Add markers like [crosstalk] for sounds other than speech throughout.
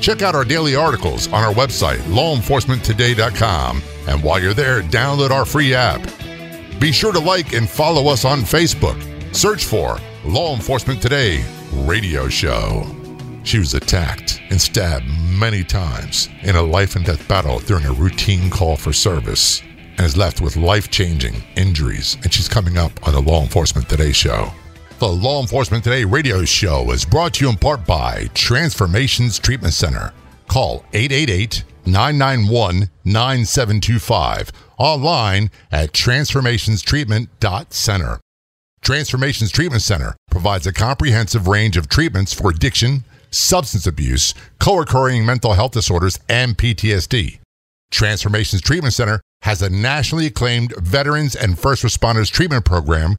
Check out our daily articles on our website, lawenforcementtoday.com. And while you're there, download our free app. Be sure to like and follow us on Facebook. Search for Law Enforcement Today Radio Show. She was attacked and stabbed many times in a life and death battle during a routine call for service and is left with life changing injuries. And she's coming up on the Law Enforcement Today show. The Law Enforcement Today radio show is brought to you in part by Transformations Treatment Center. Call 888 991 9725. Online at transformationstreatment.center. Transformations Treatment Center provides a comprehensive range of treatments for addiction, substance abuse, co occurring mental health disorders, and PTSD. Transformations Treatment Center has a nationally acclaimed veterans and first responders treatment program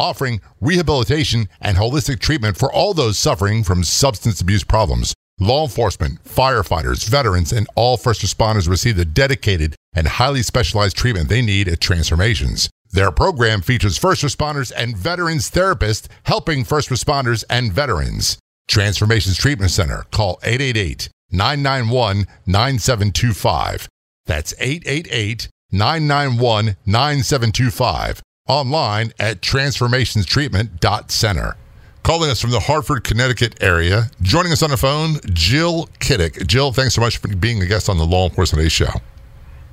offering rehabilitation and holistic treatment for all those suffering from substance abuse problems. Law enforcement, firefighters, veterans, and all first responders receive the dedicated and highly specialized treatment they need at Transformations. Their program features first responders and veterans therapists helping first responders and veterans. Transformations Treatment Center. Call 888 991 9725. That's 888 991 9725. Online at transformationstreatment.center. Calling us from the Hartford, Connecticut area. Joining us on the phone, Jill Kidik. Jill, thanks so much for being a guest on the Law Enforcement Today show.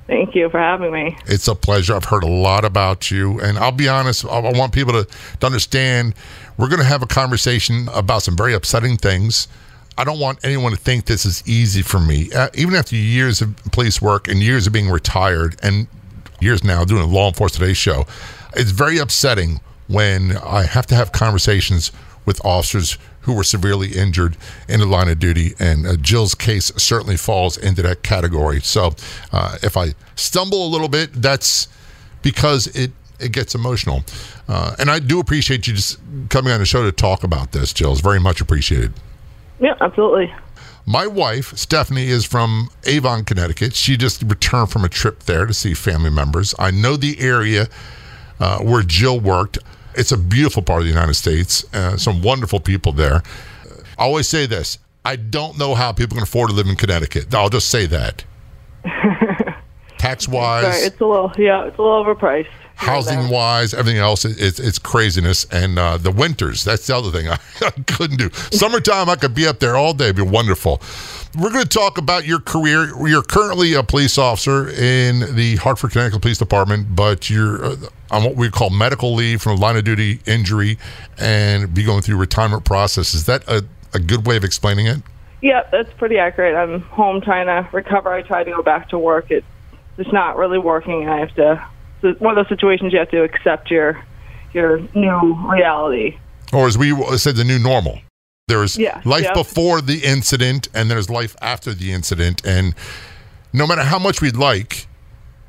Thank you for having me. It's a pleasure. I've heard a lot about you. And I'll be honest, I want people to, to understand we're going to have a conversation about some very upsetting things. I don't want anyone to think this is easy for me. Uh, even after years of police work and years of being retired and years now doing a Law Enforcement Today show, it's very upsetting when I have to have conversations with officers who were severely injured in the line of duty. And uh, Jill's case certainly falls into that category. So uh, if I stumble a little bit, that's because it, it gets emotional. Uh, and I do appreciate you just coming on the show to talk about this, Jill. It's very much appreciated. Yeah, absolutely. My wife, Stephanie, is from Avon, Connecticut. She just returned from a trip there to see family members. I know the area uh, where Jill worked. It's a beautiful part of the United States. Uh, some wonderful people there. I always say this I don't know how people can afford to live in Connecticut. I'll just say that. [laughs] Tax wise, it's a little yeah, it's a little overpriced. Housing wise, everything else, it, it's, it's craziness. And uh, the winters, that's the other thing I, [laughs] I couldn't do. Summertime, I could be up there all day, it'd be wonderful. We're going to talk about your career. You're currently a police officer in the Hartford, Connecticut Police Department, but you're uh, on what we call medical leave from a line of duty injury and be going through retirement process. Is that a, a good way of explaining it? Yeah, that's pretty accurate. I'm home trying to recover. I try to go back to work. It's just not really working. I have to. One of those situations you have to accept your your new reality. Or as we said, the new normal. There's Yeah, life before the incident, and there's life after the incident. And no matter how much we'd like,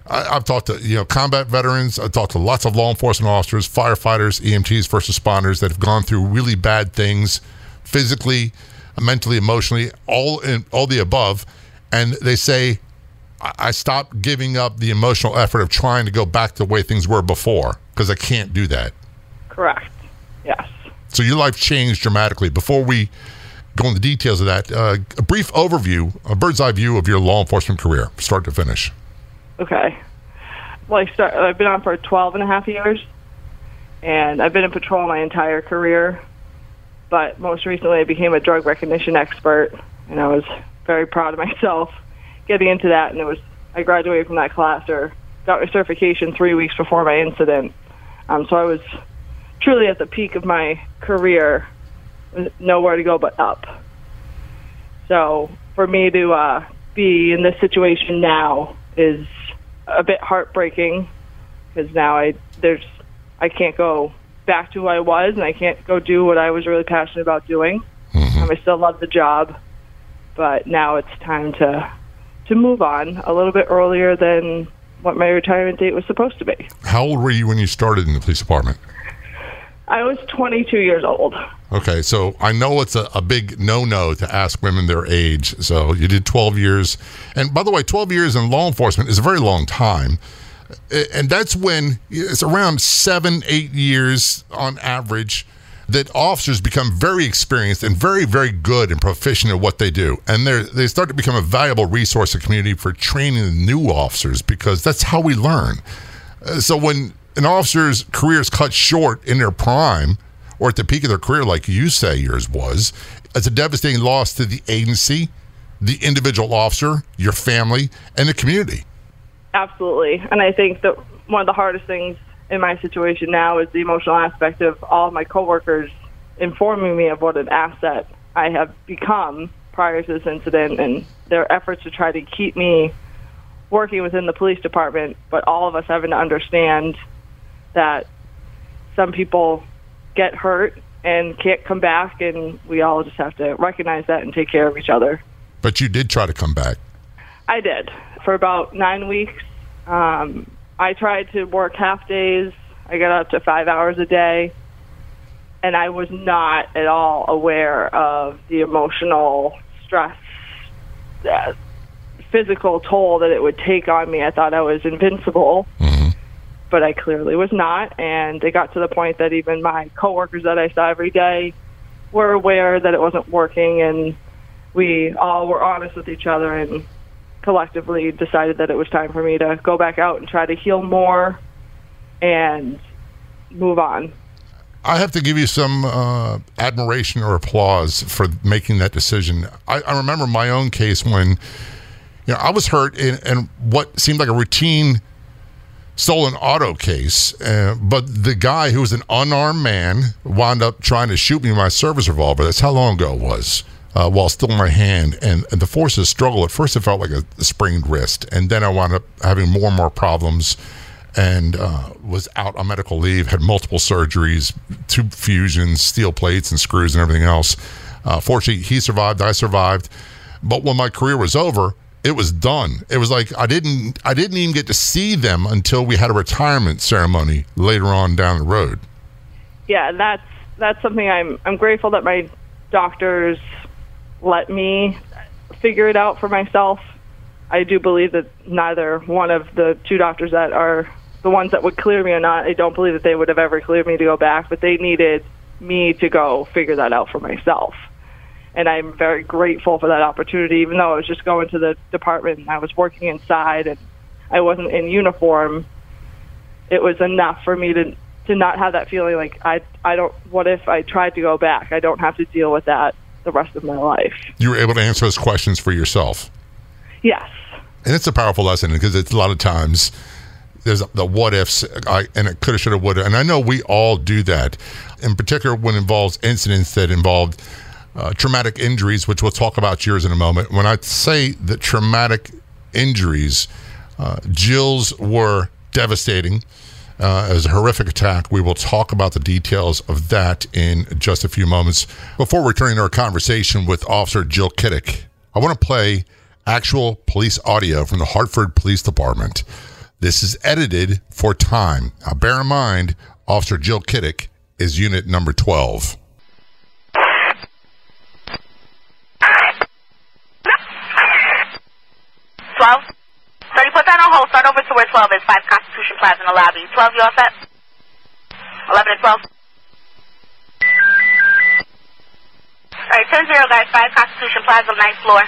I, I've talked to you know combat veterans. I've talked to lots of law enforcement officers, firefighters, EMTs, first responders that have gone through really bad things, physically, mentally, emotionally, all in all the above, and they say. I stopped giving up the emotional effort of trying to go back to the way things were before because I can't do that. Correct. Yes. So your life changed dramatically. Before we go into the details of that, uh, a brief overview, a bird's eye view of your law enforcement career, start to finish. Okay. Well, I start, I've been on for 12 and a half years, and I've been in patrol my entire career. But most recently, I became a drug recognition expert, and I was very proud of myself getting into that. And it was I graduated from that class or got my certification three weeks before my incident. Um, so I was truly at the peak of my career, nowhere to go but up. So for me to uh, be in this situation now is a bit heartbreaking because now I there's I can't go back to who I was and I can't go do what I was really passionate about doing. Um, I still love the job, but now it's time to to move on a little bit earlier than what my retirement date was supposed to be. How old were you when you started in the police department? I was 22 years old. Okay, so I know it's a, a big no no to ask women their age. So you did 12 years. And by the way, 12 years in law enforcement is a very long time. And that's when it's around seven, eight years on average that officers become very experienced and very, very good and proficient at what they do. And they they start to become a valuable resource in community for training the new officers because that's how we learn. Uh, so when an officer's career is cut short in their prime or at the peak of their career, like you say yours was, it's a devastating loss to the agency, the individual officer, your family, and the community. Absolutely. And I think that one of the hardest things in my situation now is the emotional aspect of all of my coworkers informing me of what an asset I have become prior to this incident and their efforts to try to keep me working within the police department, but all of us having to understand that some people get hurt and can't come back, and we all just have to recognize that and take care of each other. But you did try to come back. I did for about nine weeks. Um, I tried to work half days. I got up to five hours a day, and I was not at all aware of the emotional stress, uh, physical toll that it would take on me. I thought I was invincible. Mm-hmm but I clearly was not. And it got to the point that even my coworkers that I saw every day were aware that it wasn't working, and we all were honest with each other and collectively decided that it was time for me to go back out and try to heal more and move on. I have to give you some uh, admiration or applause for making that decision. I, I, remember my own case when, you know, I was hurt in, in what seemed like a routine stolen auto case, uh, but the guy who was an unarmed man wound up trying to shoot me with my service revolver. That's how long ago it was. Uh, while still in my hand, and, and the forces struggle. At first, it felt like a, a, sprained wrist, and then I wound up having more and more problems, and uh, was out on medical leave. Had multiple surgeries, tube fusions, steel plates, and screws, and everything else. Uh, fortunately, he survived. I survived. But when my career was over, it was done. It was like I didn't I didn't even get to see them until we had a retirement ceremony later on down the road. Yeah, that's that's something I'm I'm grateful that my doctors let me figure it out for myself. I do believe that neither one of the two doctors that are the ones that would clear me or not, I don't believe that they would have ever cleared me to go back, but they needed me to go figure that out for myself and I'm very grateful for that opportunity. Even though I was just going to the department, and I was working inside, and I wasn't in uniform. It was enough for me to to not have that feeling like I I don't. What if I tried to go back? I don't have to deal with that the rest of my life. You were able to answer those questions for yourself. Yes. And it's a powerful lesson because it's a lot of times there's the what ifs I, and it could have, should have, would have. And I know we all do that, in particular when it involves incidents that involved uh, traumatic injuries, which we'll talk about yours in a moment. When I say that traumatic injuries, uh, Jill's were devastating. Uh, was a horrific attack. We will talk about the details of that in just a few moments. Before returning to our conversation with Officer Jill Kidik, I want to play actual police audio from the Hartford Police Department. This is edited for time. Now, bear in mind, Officer Jill Kidik is unit number 12. 12? 30, put that on hold. Start over to where 12 is. 5 Constitution Plaza in the lobby. 12, you all set? 11 and 12? Alright, 10 0, guys. 5 Constitution Plaza, ninth floor.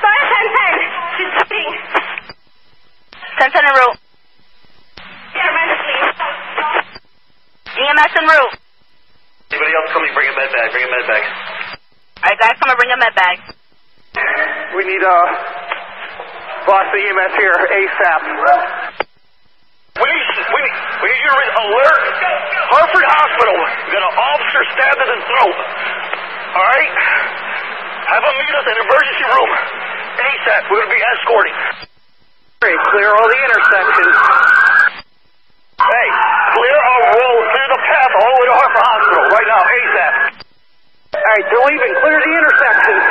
Sorry, 10 10. She's cheating. 10 10 en route. Yeah, rent please. EMS en route. Anybody else coming? Bring a med bag. Bring a med bag. Alright, guys, come and bring a med bag. We need, uh, Boston EMS here, ASAP. We need, we need, we need you to alert Hartford Hospital. We got an officer stabbed in the throat. All right? Have them meet us in emergency room. ASAP. We're going to be escorting. Clear all the intersections. Hey, clear our road, clear the path all the way to Hartford Hospital right now, ASAP. All right, they're leaving. Clear the intersections.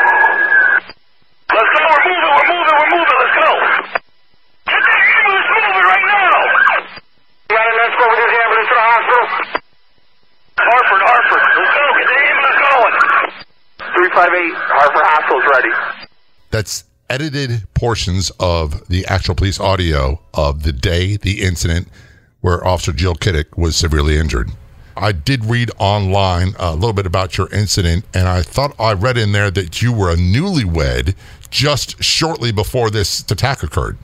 Let's go. We're moving. We're moving. We're moving. Let's go. Get the ambulance 8, Hartford Hospital's ready. That's edited portions of the actual police audio of the day, the incident where Officer Jill Kidik was severely injured. I did read online a little bit about your incident, and I thought I read in there that you were a newlywed just shortly before this attack occurred.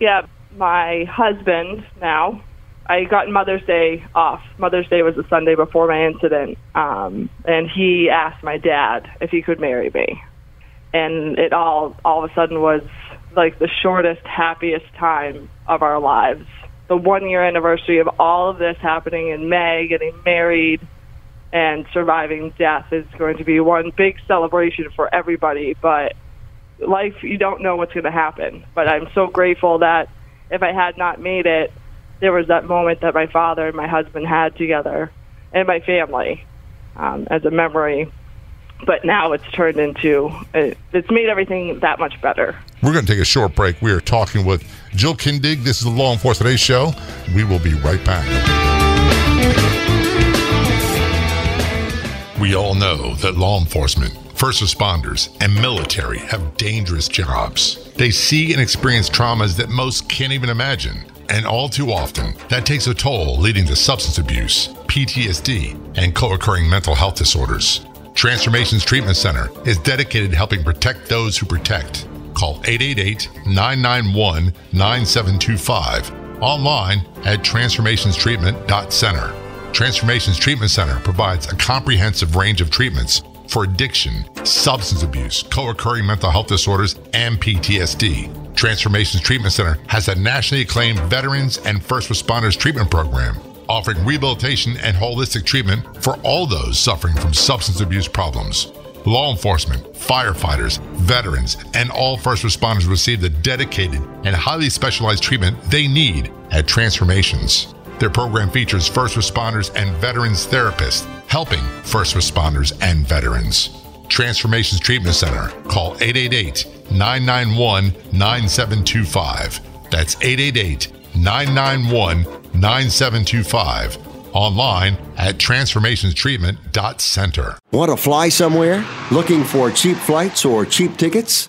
Yeah, my husband now. I got Mother's Day off. Mother's Day was the Sunday before my incident, um, and he asked my dad if he could marry me, and it all all of a sudden was like the shortest, happiest time of our lives. The one year anniversary of all of this happening in May, getting married, and surviving death is going to be one big celebration for everybody. But life, you don't know what's going to happen. But I'm so grateful that if I had not made it, there was that moment that my father and my husband had together and my family um, as a memory. But now it's turned into, it's made everything that much better. We're going to take a short break. We are talking with Jill Kindig. This is the Law Enforcement Today Show. We will be right back. We all know that law enforcement, first responders, and military have dangerous jobs. They see and experience traumas that most can't even imagine. And all too often, that takes a toll, leading to substance abuse, PTSD, and co occurring mental health disorders. Transformations Treatment Center is dedicated to helping protect those who protect. Call 888 991 9725. Online at transformationstreatment.center. Transformations Treatment Center provides a comprehensive range of treatments for addiction, substance abuse, co occurring mental health disorders, and PTSD. Transformations Treatment Center has a nationally acclaimed veterans and first responders treatment program, offering rehabilitation and holistic treatment for all those suffering from substance abuse problems. Law enforcement, firefighters, veterans, and all first responders receive the dedicated and highly specialized treatment they need at Transformations. Their program features first responders and veterans therapists helping first responders and veterans. Transformations Treatment Center. Call 888 991 9725. That's 888 991 9725. Online at transformationstreatment.center. Want to fly somewhere? Looking for cheap flights or cheap tickets?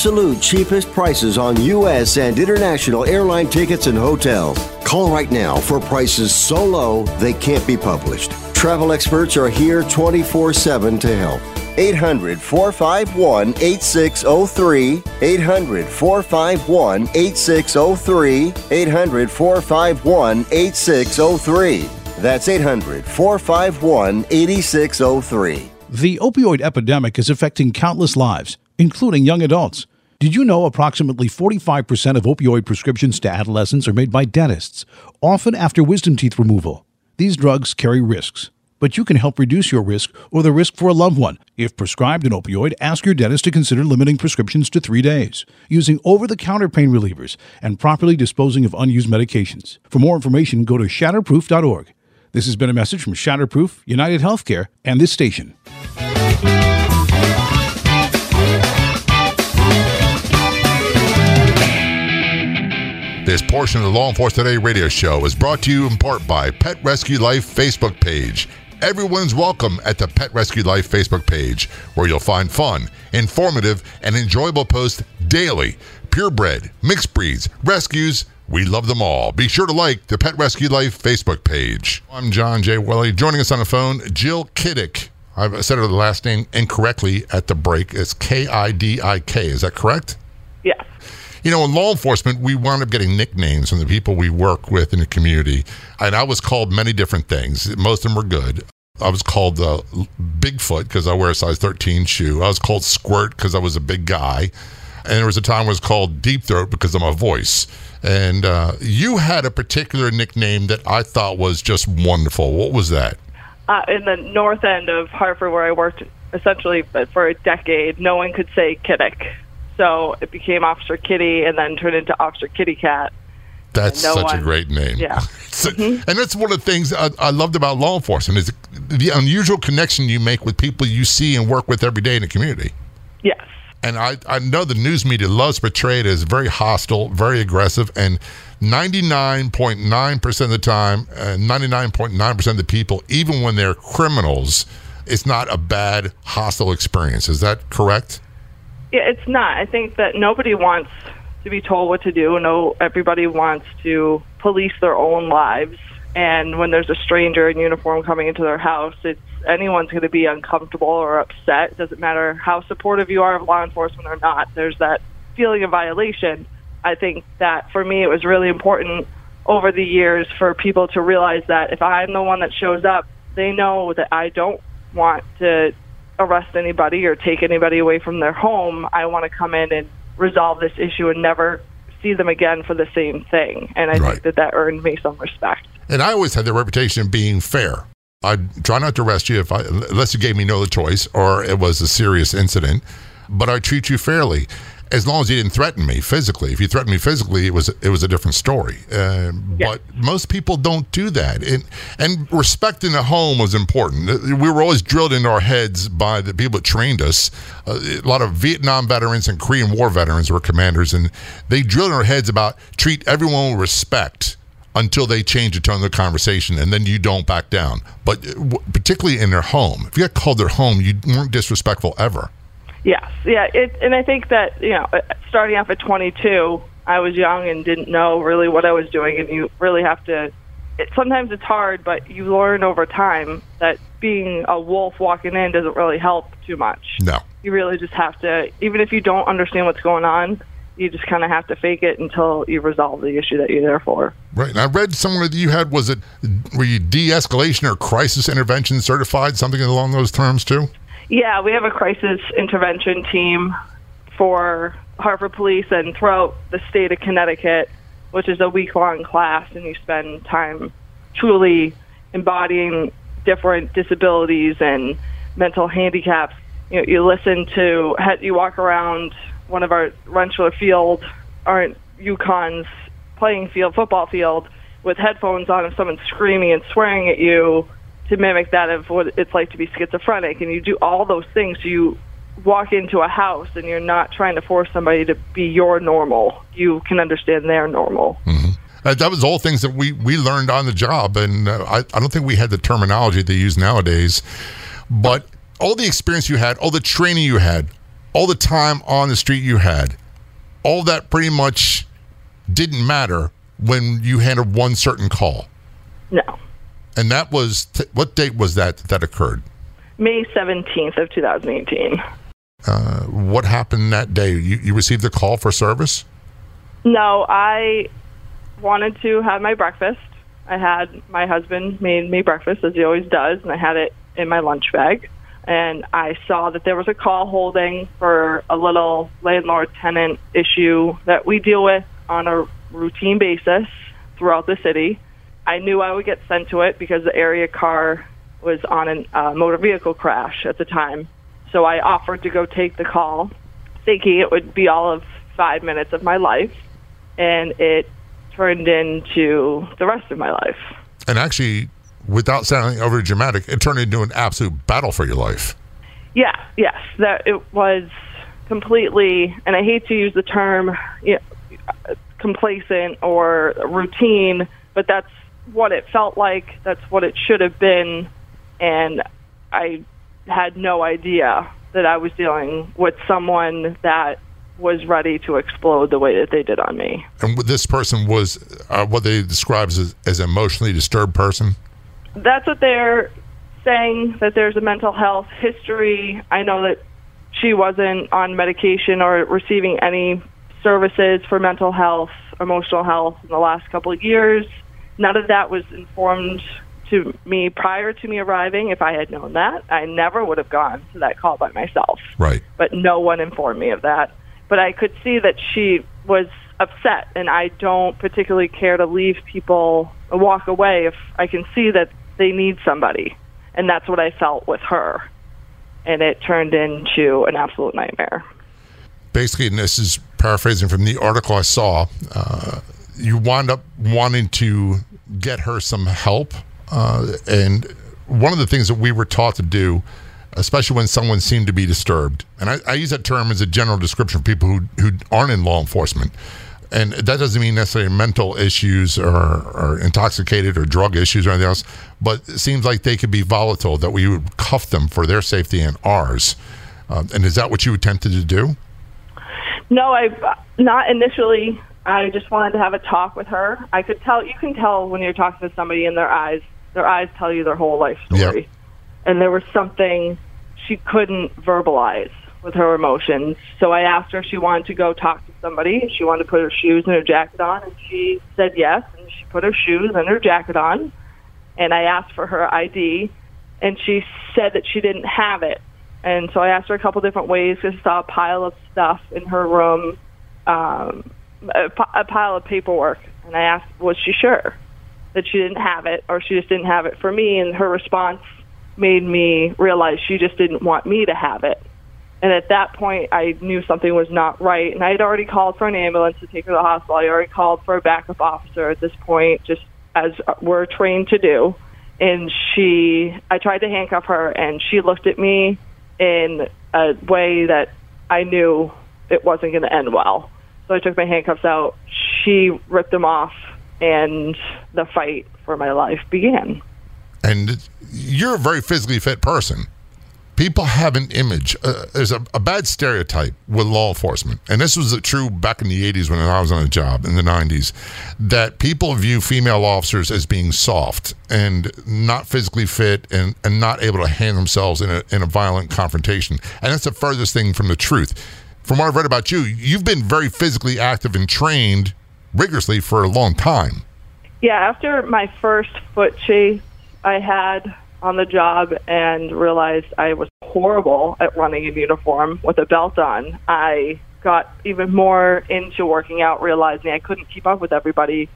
cheapest prices on U.S. and international airline tickets and hotels. Call right now for prices so low they can't be published. Travel experts are here 24 7 to help. 800 451 8603. 800 451 8603. 800 451 8603. That's 800 451 8603. The opioid epidemic is affecting countless lives, including young adults. Did you know approximately 45% of opioid prescriptions to adolescents are made by dentists, often after wisdom teeth removal? These drugs carry risks, but you can help reduce your risk or the risk for a loved one. If prescribed an opioid, ask your dentist to consider limiting prescriptions to three days, using over the counter pain relievers, and properly disposing of unused medications. For more information, go to shatterproof.org. This has been a message from Shatterproof, United Healthcare, and this station. This portion of the Law Enforcement Today radio show is brought to you in part by Pet Rescue Life Facebook page. Everyone's welcome at the Pet Rescue Life Facebook page, where you'll find fun, informative, and enjoyable posts daily. Purebred, mixed breeds, rescues, we love them all. Be sure to like the Pet Rescue Life Facebook page. I'm John J. Wiley. Joining us on the phone, Jill Kidik. I said her last name incorrectly at the break. It's K I D I K. Is that correct? Yes. You know, in law enforcement, we wound up getting nicknames from the people we work with in the community. And I was called many different things. Most of them were good. I was called uh, Bigfoot because I wear a size 13 shoe. I was called Squirt because I was a big guy. And there was a time I was called Deep Throat because of my voice. And uh, you had a particular nickname that I thought was just wonderful. What was that? Uh, in the north end of Hartford, where I worked essentially for a decade, no one could say Kidik. So it became Officer Kitty and then turned into Officer Kitty Cat. That's no such one- a great name. Yeah. [laughs] So- And that's one of the things I, I loved about law enforcement is the unusual connection you make with people you see and work with every day in the community. Yes. And I, I know the news media loves to portray it as very hostile, very aggressive, and 99.9% of the time, uh, 99.9% of the people, even when they're criminals, it's not a bad, hostile experience. Is that correct? Yeah, it's not. I think that nobody wants to be told what to do. No, everybody wants to police their own lives. And when there's a stranger in uniform coming into their house, it's anyone's going to be uncomfortable or upset. It doesn't matter how supportive you are of law enforcement or not. There's that feeling of violation. I think that for me, it was really important over the years for people to realize that if I'm the one that shows up, they know that I don't want to arrest anybody or take anybody away from their home. I want to come in and resolve this issue and never see them again for the same thing. And I Right. think that that earned me some respect. And I always had the reputation of being fair. I'd try not to arrest you if I, unless you gave me no choice or it was a serious incident, but I treat you fairly. As long as you didn't threaten me physically. If you threatened me physically, it was it was a different story. Uh, Yeah. But most people don't do that, and and respect in the home was important. We were always drilled into our heads by the people that trained us. Uh, a lot of Vietnam veterans and Korean War veterans were commanders, and they drilled in our heads about treat everyone with respect until they change the tone of the conversation, and then you don't back down. But uh, w- particularly in their home, if you got called their home, you weren't disrespectful ever. Yes, yeah, it, and I think that you know, starting off at 22, I was young and didn't know really what I was doing, and you really have to. It, sometimes it's hard, but you learn over time that being a wolf walking in doesn't really help too much. No. You really just have to, even if you don't understand what's going on, you just kind of have to fake it until you resolve the issue that you're there for. Right. And I read somewhere that you had was it were you de-escalation or crisis intervention certified, something along those terms too? Yeah, we have a crisis intervention team for Hartford Police and throughout the state of Connecticut, which is a week long class, and you spend time truly embodying different disabilities and mental handicaps. You know, you listen to, you walk around one of our Rentschler Field, our UConn's playing field, football field, with headphones on, and someone's screaming and swearing at you to mimic that of what it's like to be schizophrenic. And you do all those things. You walk into a house and you're not trying to force somebody to be your normal. You can understand their normal. Uh, that was all things that we, we learned on the job, and uh, I, I don't think we had the terminology they use nowadays. But all the experience you had, all the training you had, all the time on the street you had, all that pretty much didn't matter when you handled one certain call. No. And that was t- what date was that that occurred? May 17th of 2018. Uh, what happened that day? You, you received a call for service? No, I wanted to have my breakfast. I had my husband made me breakfast as he always does, and I had it in my lunch bag. And I saw that there was a call holding for a little landlord tenant issue that we deal with on a routine basis throughout the city. I knew I would get sent to it because the area car was on a uh, motor vehicle crash at the time. So I offered to go take the call, thinking it would be all of five minutes of my life. And it turned into the rest of my life. And actually, without sounding over dramatic, it turned into an absolute battle for your life. Yeah, yes, that it was completely, and I hate to use the term you know, complacent or routine, but that's what it felt like. That's what it should have been, and I had no idea that I was dealing with someone that was ready to explode the way that they did on me. And this person was uh, what they describe as, as an emotionally disturbed person. that's what they're saying that there's a mental health history. I know that she wasn't on medication or receiving any services for mental health, emotional health in the last couple of years. None of that was informed to me prior to me arriving. If I had known that, I never would have gone to that call by myself. Right. But no one informed me of that. But I could see that she was upset, and I don't particularly care to leave people walk away if I can see that they need somebody. And that's what I felt with her. and it turned into an absolute nightmare. Basically, and this is paraphrasing from the article I saw, uh, you wound up wanting to get her some help. Uh, and one of the things that we were taught to do, especially when someone seemed to be disturbed, and I, I use that term as a general description for people who, who aren't in law enforcement. And that doesn't mean necessarily mental issues or, or intoxicated or drug issues or anything else, but it seems like they could be volatile, that we would cuff them for their safety and ours. Uh, and is that what you attempted to do? No, I not initially. I just wanted to have a talk with her. I could tell you can tell when you're talking to somebody in their eyes. Their eyes tell you their whole life story. Yep. And there was something she couldn't verbalize with her emotions. So I asked her if she wanted to go talk to somebody. She wanted to put her shoes and her jacket on, and she said yes. And she put her shoes and her jacket on. And I asked for her ID, and she said that she didn't have it. And so I asked her a couple different ways because I saw a pile of stuff in her room, um, a, pile of paperwork. And I asked, was she sure that she didn't have it, or she just didn't have it for me? And her response made me realize she just didn't want me to have it. And at that point, I knew something was not right. And I had already called for an ambulance to take her to the hospital. I already called for a backup officer at this point, just as we're trained to do. And she, I tried to handcuff her, and she looked at me in a way that I knew it wasn't going to end well. So I took my handcuffs out. She ripped them off, and the fight for my life began. And you're a very physically fit person. People have an image. Uh, there's a, a bad stereotype with law enforcement, and this was true back in the 80s when I was on a job in the 90s, that people view female officers as being soft and not physically fit and, and not able to handle themselves in a, in a violent confrontation. And that's the furthest thing from the truth. From what I've read about you, you've been very physically active and trained rigorously for a long time. Yeah, after my first foot chase I had on the job and realized I was horrible at running in uniform with a belt on, I got even more into working out, realizing I couldn't keep up with everybody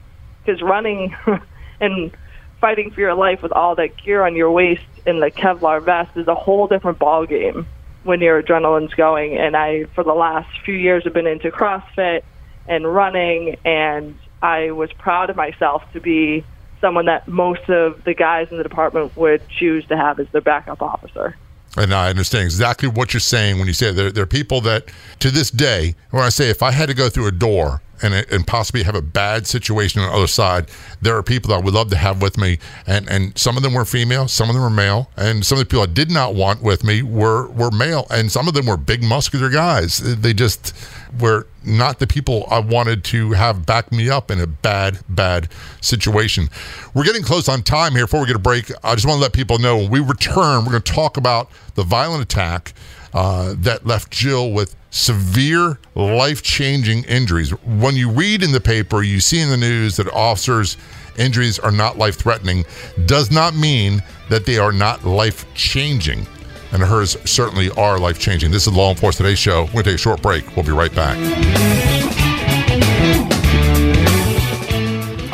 because running [laughs] and fighting for your life with all that gear on your waist and the Kevlar vest is a whole different ball game when your adrenaline's going. And I, for the last few years, have been into CrossFit and running, and I was proud of myself to be someone that most of the guys in the department would choose to have as their backup officer. And I understand exactly what you're saying when you say there, there are people that, to this day, when I say if I had to go through a door and, and possibly have a bad situation on the other side, there are people that I would love to have with me. And, and some of them were female, some of them were male, and some of the people I did not want with me were, were male. And some of them were big, muscular guys. They just were not the people I wanted to have back me up in a bad, bad situation. We're getting close on time here. Before we get a break, I just want to let people know when we return, we're going to talk about the violent attack uh, that left Jill with severe life changing injuries. When you read in the paper, you see in the news that officers' injuries are not life threatening, does not mean that they are not life changing. And hers certainly are life changing. This is Law Enforcement Today Show. We're going to take a short break. We'll be right back.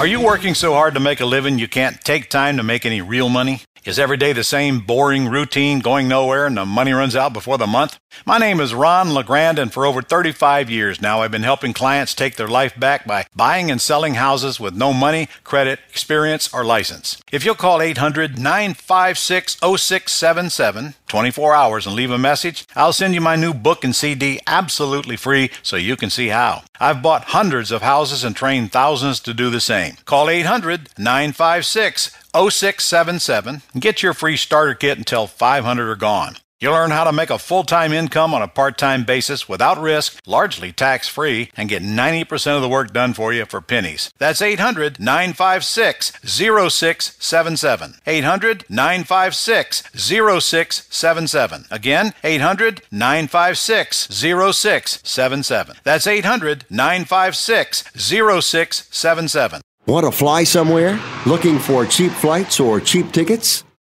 Are you working so hard to make a living you can't take time to make any real money? Is every day the same boring routine going nowhere and the money runs out before the month? My name is Ron LeGrand, and for over 35 years now, I've been helping clients take their life back by buying and selling houses with no money, credit, experience, or license. If you'll call 800 956 0677 24 hours and leave a message, I'll send you my new book and CD absolutely free so you can see how. I've bought hundreds of houses and trained thousands to do the same. Call 800 956 0677 and get your free starter kit until 500 are gone. You'll learn how to make a full time income on a part time basis without risk, largely tax free, and get 90% of the work done for you for pennies. That's 800 956 0677. 800 956 0677. Again, 800 956 0677. That's 800 956 0677. Want to fly somewhere? Looking for cheap flights or cheap tickets?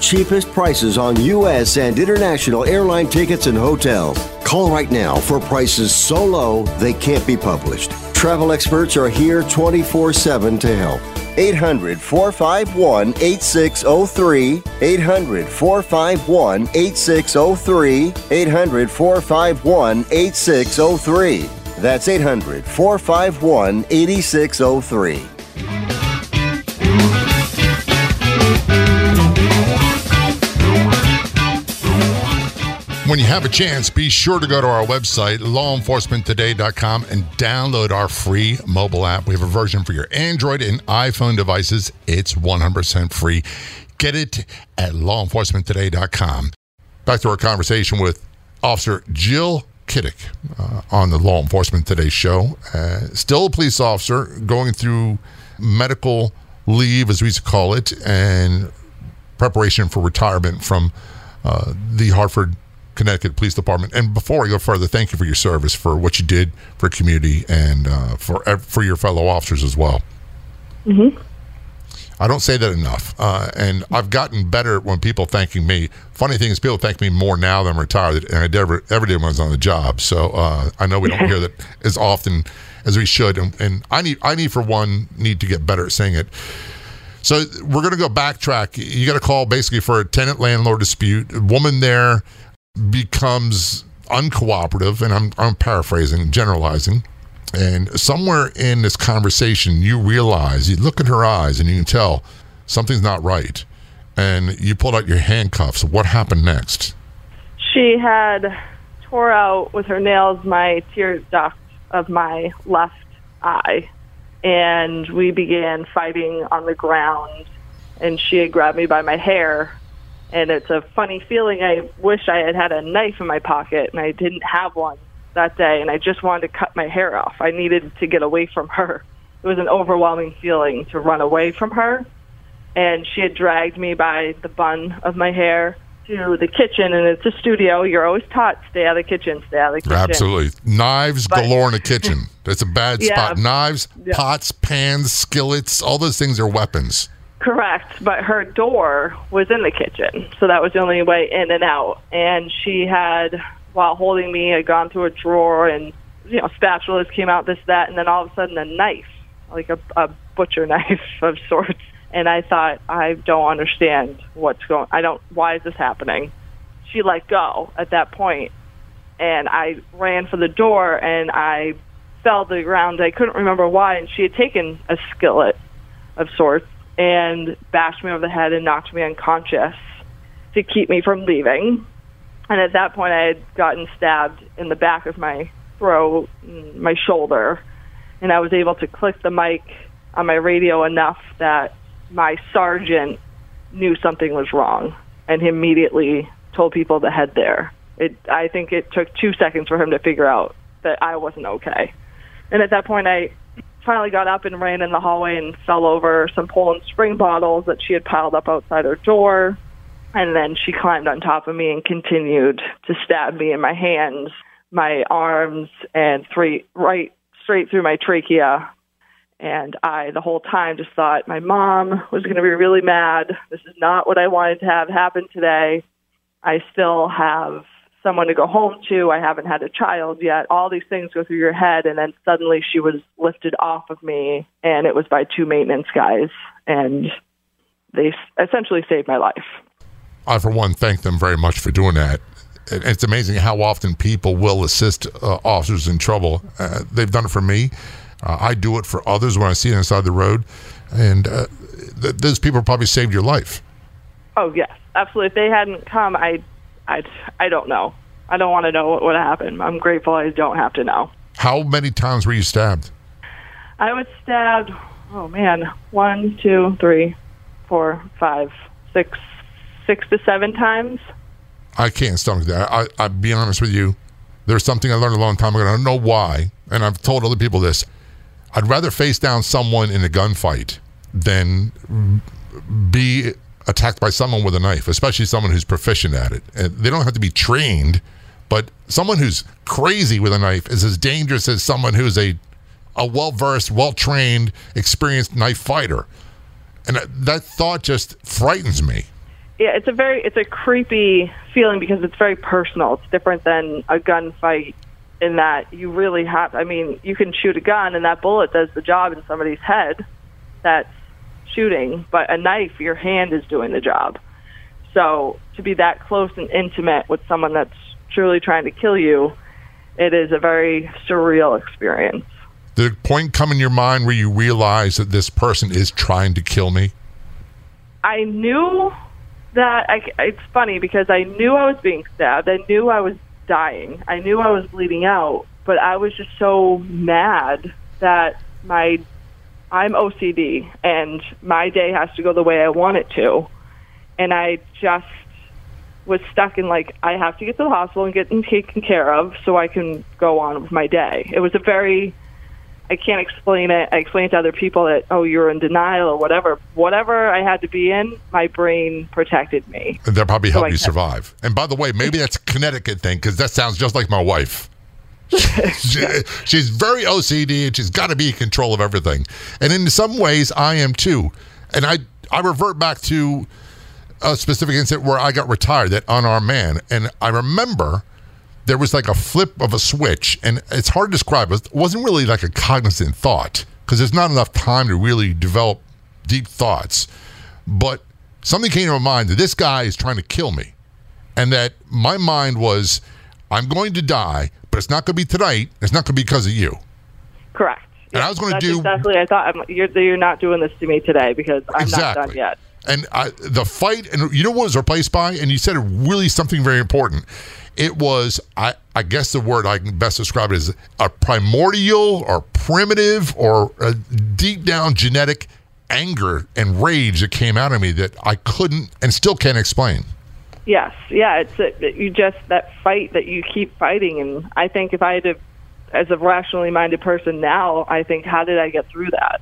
cheapest prices on U.S. and international airline tickets and hotels. Call right now for prices so low they can't be published. Travel experts are here 24 7 to help. 800 451 8603. 800 451 8603. 800 451 8603. That's 800 451 8603. When you have a chance, be sure to go to our website, lawenforcementtoday.com, and download our free mobile app. We have a version for your Android and iPhone devices. It's 100% free. Get it at lawenforcementtoday.com. Back to our conversation with Officer Jill Kidik uh, on the Law Enforcement Today show. Uh, still a police officer going through medical leave, as we used to call it, and preparation for retirement from uh, the Hartford Connecticut Police Department. And before I go further, thank you for your service, for what you did for community, and uh, for for your fellow officers as well. Mm-hmm. I don't say that enough, uh, and I've gotten better when people thanking me. Funny thing is, people thank me more now than I'm retired, and I ever ever did when I was on the job. So uh, I know we don't hear that [laughs] as often as we should, and, and I need I need for one need to get better at saying it. So we're going to go backtrack. You got a call basically for a tenant landlord dispute. A woman there becomes uncooperative, and I'm, I'm paraphrasing, generalizing. And somewhere in this conversation, you realize, you look in her eyes and you can tell something's not right. And you pulled out your handcuffs. What happened next? She had tore out with her nails my tear duct of my left eye. And we began fighting on the ground. And she had grabbed me by my hair and it's a funny feeling. I wish I had had a knife in my pocket, and I didn't have one that day, and I just wanted to cut my hair off. I needed to get away from her. It was an overwhelming feeling to run away from her, and she had dragged me by the bun of my hair to the kitchen, and it's a studio. You're always taught stay out of the kitchen, stay out of the kitchen. Absolutely, knives But- galore in the kitchen. [laughs] That's a bad Yeah. spot. Knives, Yeah. pots, pans, skillets, all those things are weapons. Correct, but her door was in the kitchen, so that was the only way in and out. And she had, while holding me, had gone through a drawer and you know spatulas came out, this that, and then all of a sudden a knife, like a, a butcher [laughs] knife of sorts. And I thought, I don't understand what's going. I don't. Why is this happening? She let go at that point, and I ran for the door and I fell to the ground. I couldn't remember why, and she had taken a skillet of sorts and bashed me over the head and knocked me unconscious to keep me from leaving. And at that point, I had gotten stabbed in the back of my throat, and my shoulder, and I was able to click the mic on my radio enough that my sergeant knew something was wrong and he immediately told people to head there. It, I think it took two seconds for him to figure out that I wasn't okay. And at that point, I finally got up and ran in the hallway and fell over some Poland Spring bottles that she had piled up outside her door. And then she climbed on top of me and continued to stab me in my hands, my arms, and three right straight through my trachea. And I, the whole time, just thought my mom was going to be really mad. This is not what I wanted to have happen today. I still have someone to go home to. I haven't had a child yet. All these things go through your head, and then suddenly she was lifted off of me, and it was by two maintenance guys, and they essentially saved my life. I, for one, thank them very much for doing that. It's amazing how often people will assist uh, officers in trouble. Uh, they've done it for me. Uh, I do it for others when I see it inside the road. And uh, th- those people probably saved your life. Oh yes, absolutely. If they hadn't come, I, I, I don't know. I don't want to know what would happen. I'm grateful I don't have to know. How many times were you stabbed? I was stabbed. Oh man, one, two, three, four, five, six, six to seven times. I can't stomach that. I, I'll be honest with you. There's something I learned a long time ago. and I don't know why, and I've told other people this. I'd rather face down someone in a gunfight than be attacked by someone with a knife, especially someone who's proficient at it. And they don't have to be trained, but someone who's crazy with a knife is as dangerous as someone who's a a well versed, well trained, experienced knife fighter. And that- that thought just frightens me. Yeah, it's a very it's a creepy feeling because it's very personal. It's different than a gunfight in that you really have. I mean, you can shoot a gun and that bullet does the job in somebody's head. That's shooting, but a knife, your hand is doing the job. So to be that close and intimate with someone that's truly trying to kill you, it is a very surreal experience. Did a point come in your mind where you realize that this person is trying to kill me? I knew that I, it's funny because I knew I was being stabbed. I knew I was dying. I knew I was bleeding out, but I was just so mad that my I'm OCD and my day has to go the way I want it to. And I just was stuck in like I have to get to the hospital and get taken care of so I can go on with my day. It was a very I can't explain it. I explained to other people that oh you're in denial or whatever. Whatever I had to be in, my brain protected me. And that probably So helped I you survive. And by the way, maybe that's a Connecticut thing because that sounds just like my wife. She- she's very OCD and she's got to be in control of everything. And in some ways, I am too. And I I revert back to a specific incident where I got retired, that unarmed man, and I remember there was like a flip of a switch, and it's hard to describe. But it wasn't really like a cognizant thought because there's not enough time to really develop deep thoughts. But something came to my mind that this guy is trying to kill me, and that my mind was, I'm going to die, but it's not going to be tonight. It's not going to be because of you. Correct. And I was going to do exactly. I thought I'm, you're you're not doing this to me today because I'm not done yet. And I, the fight, and you know what was replaced by? And you said really something very important. It was, I, I guess the word I can best describe it is a primordial or primitive or a deep down genetic anger and rage that came out of me that I couldn't and still can't explain. Yes, yeah, it's a, you just that fight that you keep fighting, and I think if I had to, as a rationally minded person now, I think how did I get through that?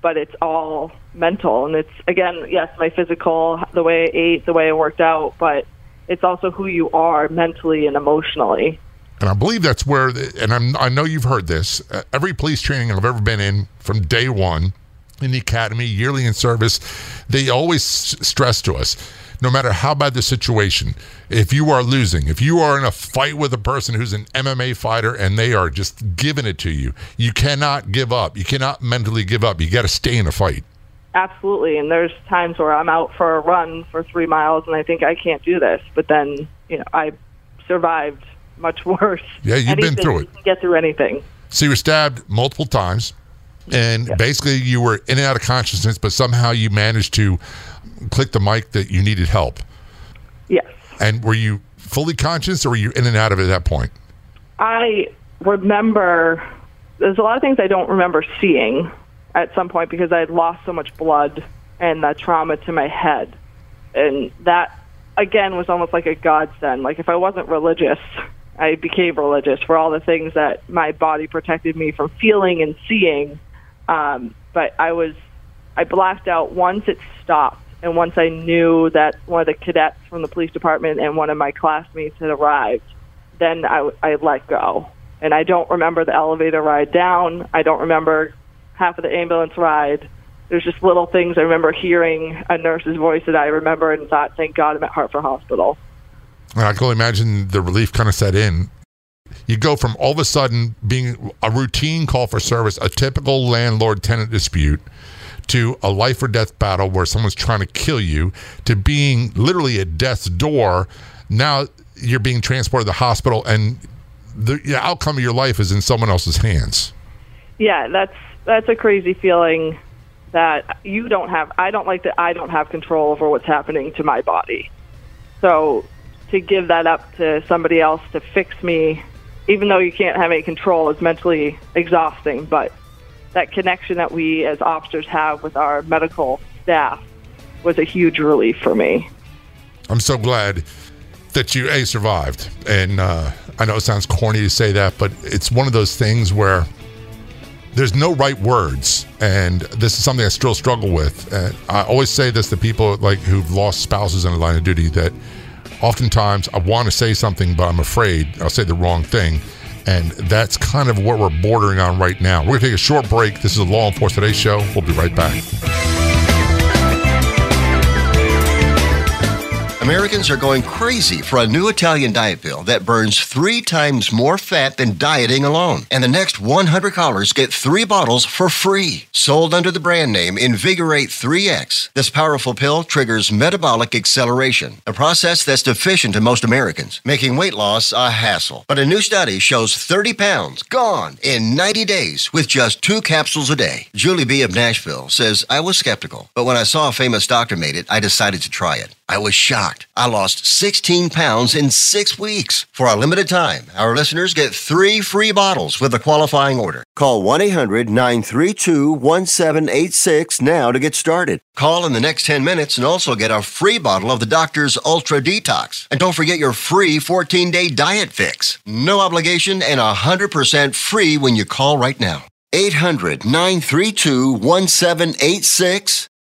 But it's all mental, and it's again, yes, my physical, the way I ate, the way I worked out, but it's also who you are mentally and emotionally. And I believe that's where, and I'm, I know you've heard this. Uh, every police training I've ever been in from day one in the academy, yearly in service, they always stress to us no matter how bad the situation, if you are losing, if you are in a fight with a person who's an MMA fighter and they are just giving it to you, you cannot give up. You cannot mentally give up. You got to stay in a fight. Absolutely, and there's times where I'm out for a run for three miles, and I think I can't do this, but then you know I survived much [laughs] worse. Yeah, you've been Anything, through you it. can Get through anything. So you were stabbed multiple times, and basically you were in and out of consciousness, but somehow you managed to click the mic that you needed help. Yes. And were you fully conscious, or were you in and out of it at that point? I remember there's a lot of things I don't remember seeing at some point because I had lost so much blood and the trauma to my head. And that, again, was almost like a godsend. Like if I wasn't religious, I became religious for all the things that my body protected me from feeling and seeing. Um, but I was, I blacked out once it stopped. And once I knew that one of the cadets from the police department and one of my classmates had arrived, then I, I let go. And I don't remember the elevator ride down. I don't remember half of the ambulance ride. There's just little things I remember hearing a nurse's voice that I remember and thought, thank God I'm at Hartford Hospital. And I can only imagine the relief kind of set in. You go from all of a sudden being a routine call for service, a typical landlord tenant dispute, to a life or death battle where someone's trying to kill you, to being literally at death's door. Now you're being transported to the hospital, and the, the outcome of your life is in someone else's hands. Yeah, that's that's a crazy feeling that you don't have. I don't like that. I don't have control over what's happening to my body. So to give that up to somebody else to fix me, even though you can't have any control, is mentally exhausting. But that connection that we as officers have with our medical staff was a huge relief for me. I'm so glad that you a survived, and uh, I know it sounds corny to say that, but it's one of those things where there's no right words, and this is something I still struggle with. And I always say this to people like who've lost spouses in the line of duty that oftentimes I want to say something, but I'm afraid I'll say the wrong thing. And that's kind of what we're bordering on right now. We're going to take a short break. This is a Law Enforcement Today show. We'll be right back. Americans are going crazy for a new Italian diet pill that burns three times more fat than dieting alone. And the next 100 callers get three bottles for free. Sold under the brand name Invigorate 3X, this powerful pill triggers metabolic acceleration, a process that's deficient in most Americans, making weight loss a hassle. But a new study shows 30 pounds gone in 90 days with just two capsules a day. Julie B. of Nashville says, I was skeptical, but when I saw a famous doctor made it, I decided to try it. I was shocked. I lost 16 pounds in six weeks. For a limited time, our listeners get three free bottles with a qualifying order. Call 1 800 932 1786 now to get started. Call in the next 10 minutes and also get a free bottle of the doctor's Ultra Detox. And don't forget your free 14 day diet fix. No obligation and 100% free when you call right now. 800 932 1786.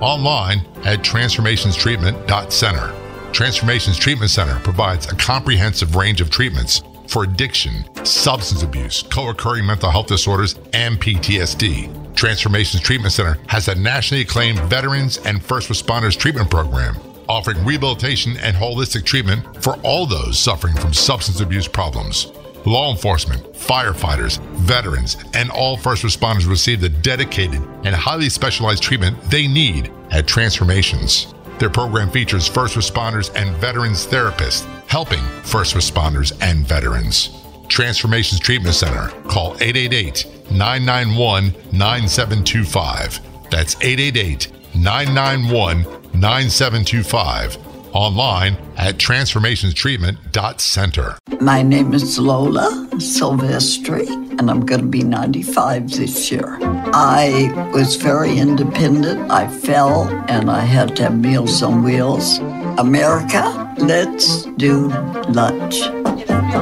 online at transformationstreatment.center. Transformations Treatment Center provides a comprehensive range of treatments for addiction, substance abuse, co occurring mental health disorders, and PTSD. Transformations Treatment Center has a nationally acclaimed veterans and first responders treatment program, offering rehabilitation and holistic treatment for all those suffering from substance abuse problems. Law enforcement, firefighters, veterans, and all first responders receive the dedicated and highly specialized treatment they need at Transformations. Their program features first responders and veterans therapists helping first responders and veterans. Transformations Treatment Center. Call 888 991 9725. That's 888 991 9725 online at transformationstreatment.center. My name is Lola Silvestri, and I'm going to be 95 this year. I was very independent. I fell and I had to have Meals on Wheels. America, let's do lunch.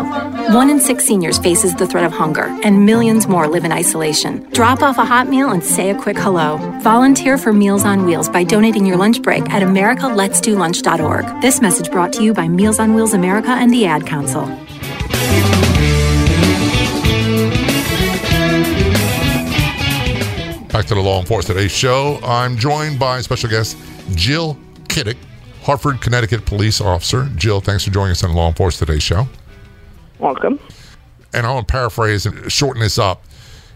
One in six seniors faces the threat of hunger, and millions more live in isolation. Drop off a hot meal and say a quick hello. Volunteer for Meals on Wheels by donating your lunch break at americaletsdolunch.org. This message brought to you by Meals on Wheels America and the Ad Council. Back to the Law Enforcement Today show. I'm joined by special guest Jill Kidik, Hartford, Connecticut police officer. Jill, thanks for joining us on the Law Enforcement Today show. Welcome. And I want to paraphrase and shorten this up.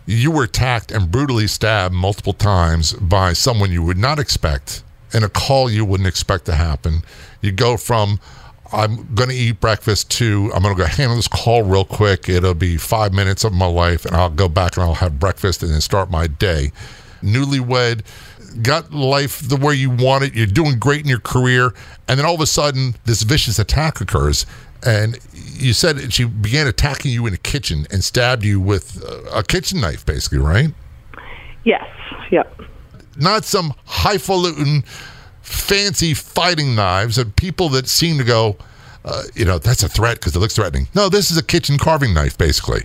You were attacked and brutally stabbed multiple times by someone you would not expect in a call you wouldn't expect to happen. You go from I'm going to eat breakfast to I'm going to go handle this call real quick. It'll be five minutes of my life, and I'll go back and I'll have breakfast and then start my day. Newlywed, got life the way you want it. You're doing great in your career, and then all of a sudden, this vicious attack occurs. And you said she began attacking you in the kitchen and stabbed you with a kitchen knife, basically, right? Yes. Yep. Not some highfalutin fancy fighting knives and people that seem to go, uh, you know, that's a threat because it looks threatening. No, this is a kitchen carving knife, basically.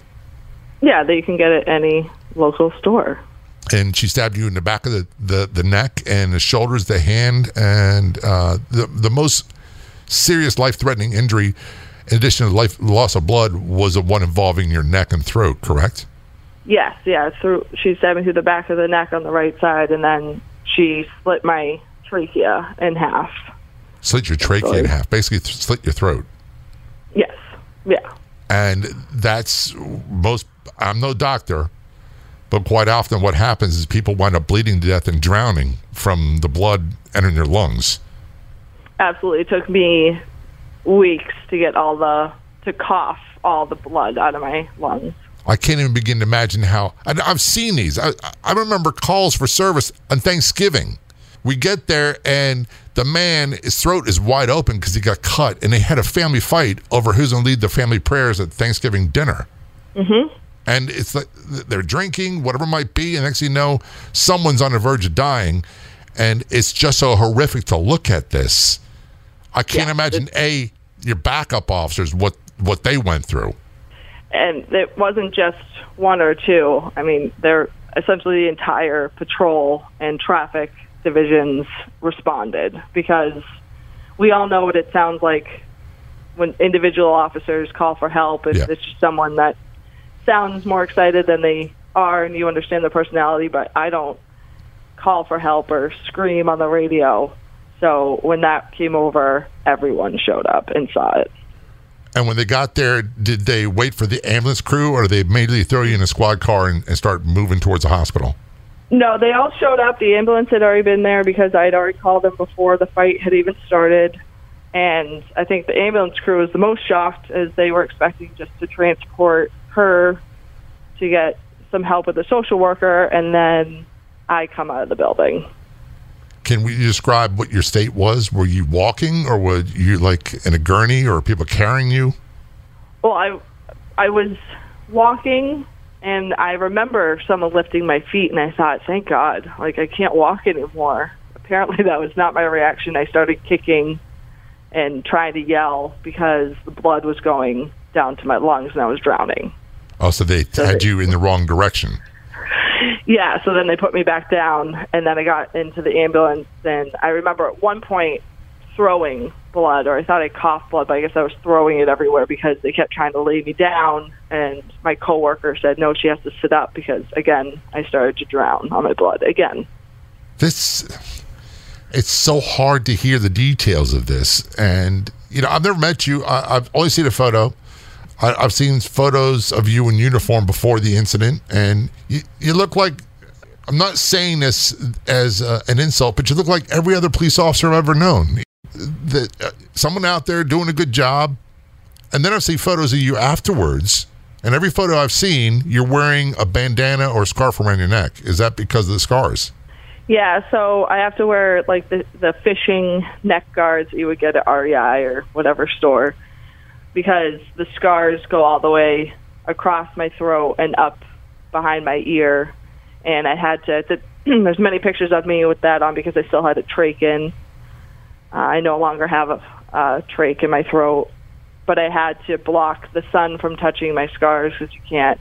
Yeah, that you can get at any local store. And she stabbed you in the back of the, the, the neck and the shoulders, the hand, and uh, the the most serious life threatening injury, in addition to life loss of blood, was the one involving your neck and throat. Correct? Yes. Yeah. Through she stabbed me through the back of the neck on the right side, and then she split my trachea in half. Slit your trachea in half, basically th- slit your throat. Yes. Yeah. And that's most, I'm no doctor, but quite often what happens is people wind up bleeding to death and drowning from the blood entering their lungs. Absolutely. It took me weeks to get all the to cough all the blood out of my lungs. I can't even begin to imagine how. I, I've seen these. I, I remember calls for service on Thanksgiving. We get there and the man, his throat is wide open because he got cut, and they had a family fight over who's going to lead the family prayers at Thanksgiving dinner. Mm-hmm. And it's like they're drinking, whatever it might be, and next thing you know, someone's on the verge of dying, and it's just so horrific to look at this. I can't imagine a your backup officers what what they went through. and it wasn't just one or two. I mean, they're essentially the entire patrol and traffic divisions responded because we all know what it sounds like when individual officers call for help. It's, Yeah. it's just someone that sounds more excited than they are, and you understand their personality. But I don't call for help or scream on the radio. So when that came over, everyone showed up and saw it. And when they got there, did they wait for the ambulance crew, or did they immediately throw you in a squad car and, and start moving towards the hospital? No, they all showed up. The ambulance had already been there because I had already called them before the fight had even started. And I think the ambulance crew was the most shocked as they were expecting just to transport her to get some help with the social worker, and then I come out of the building. Can we describe what your state was? Were you walking, or were you like in a gurney, or people carrying you? Well, I I was walking and I remember someone lifting my feet and I thought, "Thank God, like I can't walk anymore." [laughs] Apparently that was not my reaction. I started kicking and trying to yell because the blood was going down to my lungs and I was drowning. Oh, so they had you in the wrong direction. [laughs] Yeah, so then they put me back down and then I got into the ambulance and I remember at one point throwing blood or I thought I coughed blood, but I guess I was throwing it everywhere because they kept trying to lay me down and my coworker said no, she has to sit up because again, I started to drown on my blood again. This, it's so hard to hear the details of this. And, you know, I've never met you. I, I've only seen a photo. I, I've seen photos of you in uniform before the incident, and you, you look like. I'm not saying this as uh, an insult, but you look like every other police officer I've ever known. That uh, someone out there doing a good job, and then I see photos of you afterwards. And every photo I've seen, you're wearing a bandana or a scarf around your neck. Is that because of the scars? Yeah, so I have to wear like the the fishing neck guards you would get at REI or whatever store because the scars go all the way across my throat and up behind my ear, and I had to. [clears throat] there's many pictures of me with that on because I still had a trach in. Uh, I no longer have a, a trach in my throat, but I had to block the sun from touching my scars because you can't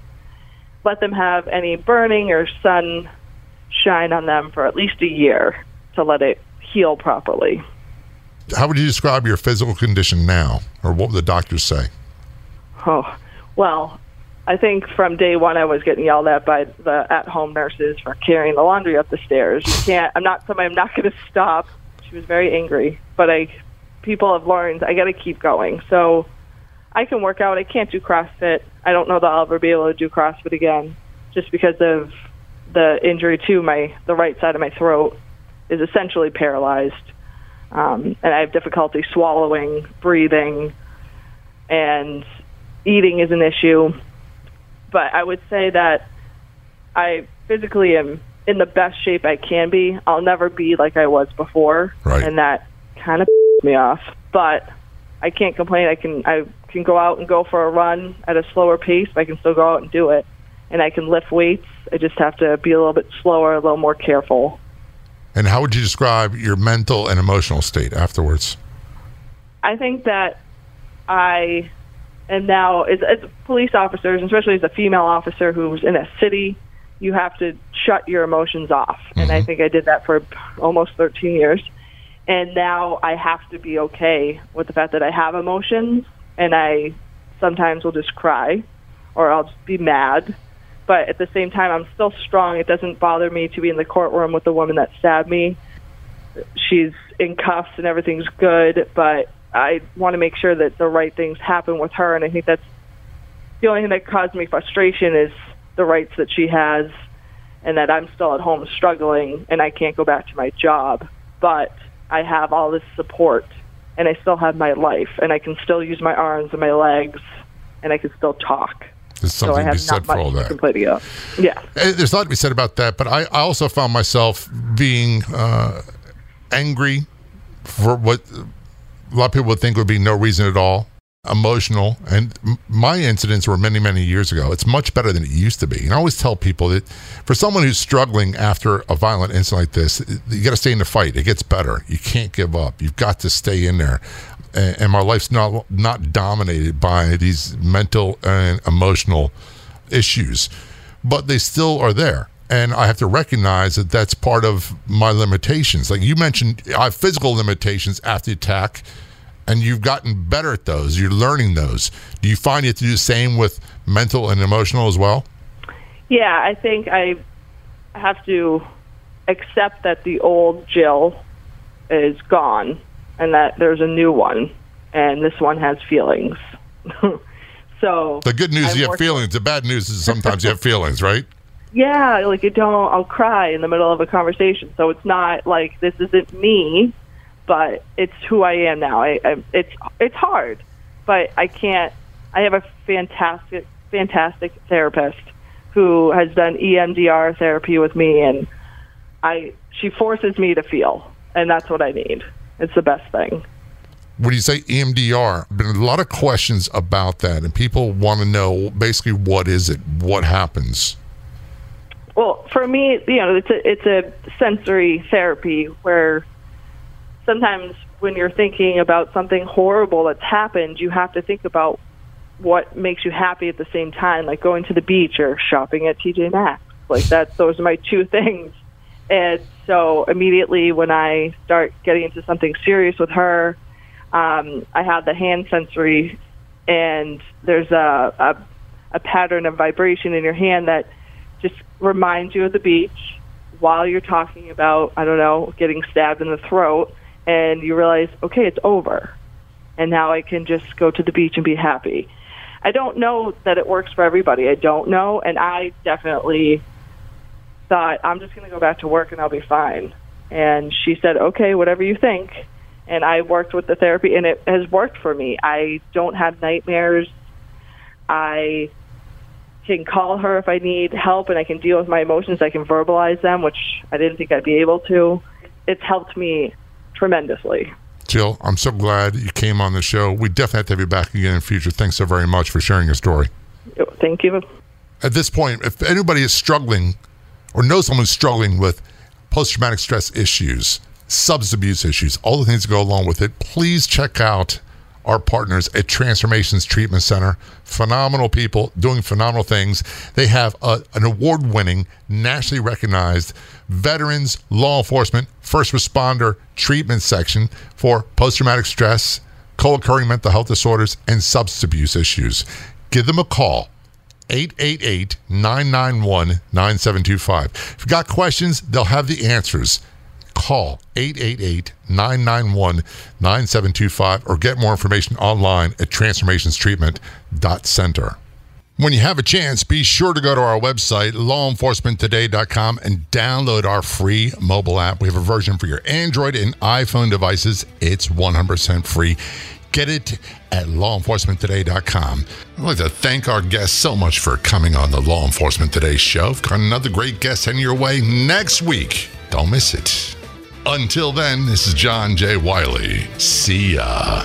let them have any burning or sun shine on them for at least a year to let it heal properly. How would you describe your physical condition now, or what would the doctors say? Oh, well, I think from day one I was getting yelled at by the at-home nurses for carrying the laundry up the stairs. You can't. I'm not somebody. I'm not going to stop. She was very angry, but I. People have learned I got to keep going. So I can work out. I can't do CrossFit. I don't know that I'll ever be able to do CrossFit again, just because of the injury to my the right side of my throat is essentially paralyzed, um, and I have difficulty swallowing, breathing, and eating is an issue. But I would say that I physically am in the best shape I can be. I'll never be like I was before, Right. and that kind of [laughs] me off. But I can't complain. I can I can go out and go for a run at a slower pace. But I can still go out and do it, and I can lift weights. I just have to be a little bit slower, a little more careful. And how would you describe your mental and emotional state afterwards? I think that I am now, as, as police officers, especially as a female officer who's in a city, you have to shut your emotions off. And I mm-hmm. think I did that for almost 13 years. And now I have to be okay with the fact that I have emotions and I sometimes will just cry or I'll just be mad. But at the same time, I'm still strong. It doesn't bother me to be in the courtroom with the woman that stabbed me she's in cuffs and everything's good, but I want to make sure that the right things happen with her. And I think that's the only thing that caused me frustration is the rights that she has, and that I'm still at home struggling and I can't go back to my job. But I have all this support and I still have my life, and I can still use my arms and my legs, and I can still talk. There's so I something to have be said not for all that. about. Yeah. Eh, There's a lot to be said about that, but I, I also found myself being uh, angry for what a lot of people would think would be no reason at all, emotional. And my incidents were many, many years ago. It's much better than it used to be. And I always tell people that for someone who's struggling after a violent incident like this, you got to stay in the fight. It gets better. You can't give up. You've got to stay in there. And, and my life's not not dominated by these mental and emotional issues, but they still are there. And I have to recognize that that's part of my limitations. Like you mentioned, I have physical limitations after the attack, and you've gotten better at those. You're learning those. Do you find you have to do the same with mental and emotional as well? Yeah, I think I have to accept that the old Jill is gone and that there's a new one, and this one has feelings. [laughs] so The good news I'm is you have feelings. The bad news is sometimes you have feelings, right? [laughs] Yeah, like you don't. I'll cry in the middle of a conversation. So it's not like this isn't me, but it's who I am now. I, I it's it's hard, but I can't. I have a fantastic fantastic therapist who has done EMDR therapy with me, and I she forces me to feel, and that's what I need. It's the best thing. when you say EMDR, been a lot of questions about that, and people want to know basically what is it, what happens. Well, for me, you know, it's a it's a sensory therapy where sometimes when you're thinking about something horrible that's happened, you have to think about what makes you happy at the same time, like going to the beach or shopping at TJ Maxx. Like that, those are my two [laughs] things. And so immediately when I start getting into something serious with her, um, I have the hand sensory, and there's a, a a pattern of vibration in your hand that just reminds you of the beach while you're talking about I don't know getting stabbed in the throat, and you realize okay it's over, and now I can just go to the beach and be happy. I don't know that it works for everybody. I don't know, and I definitely thought I'm just going to go back to work and I'll be fine. And she said, "Okay, whatever you think." And I worked with the therapy, and it has worked for me. I don't have nightmares. I can call her if I need help, and I can deal with my emotions. I can verbalize them, which I didn't think I'd be able to. It's helped me tremendously. Jill, I'm so glad you came on the show. We definitely have to have you back again in the future. Thanks so very much for sharing your story. Thank you. At this point, if anybody is struggling or know someone struggling with post traumatic stress issues, substance abuse issues, all the things that go along with it, please check out our partners at Transformations Treatment Center. Phenomenal people doing phenomenal things. They have a, an award winning, nationally recognized veterans, law enforcement, first responder treatment section for post traumatic stress, co occurring mental health disorders, and substance abuse issues. Give them a call. 888 991 9725. If you've got questions, they'll have the answers. Call 888 991 9725 or get more information online at transformationstreatment.center. When you have a chance, be sure to go to our website, lawenforcementtoday.com, and download our free mobile app. We have a version for your Android and iPhone devices. It's 100% free. Get it at lawenforcementtoday.com. I'd like to thank our guests so much for coming on the Law Enforcement Today show. We've got another great guest heading your way next week. Don't miss it. Until then, this is John J. Wiley. See ya.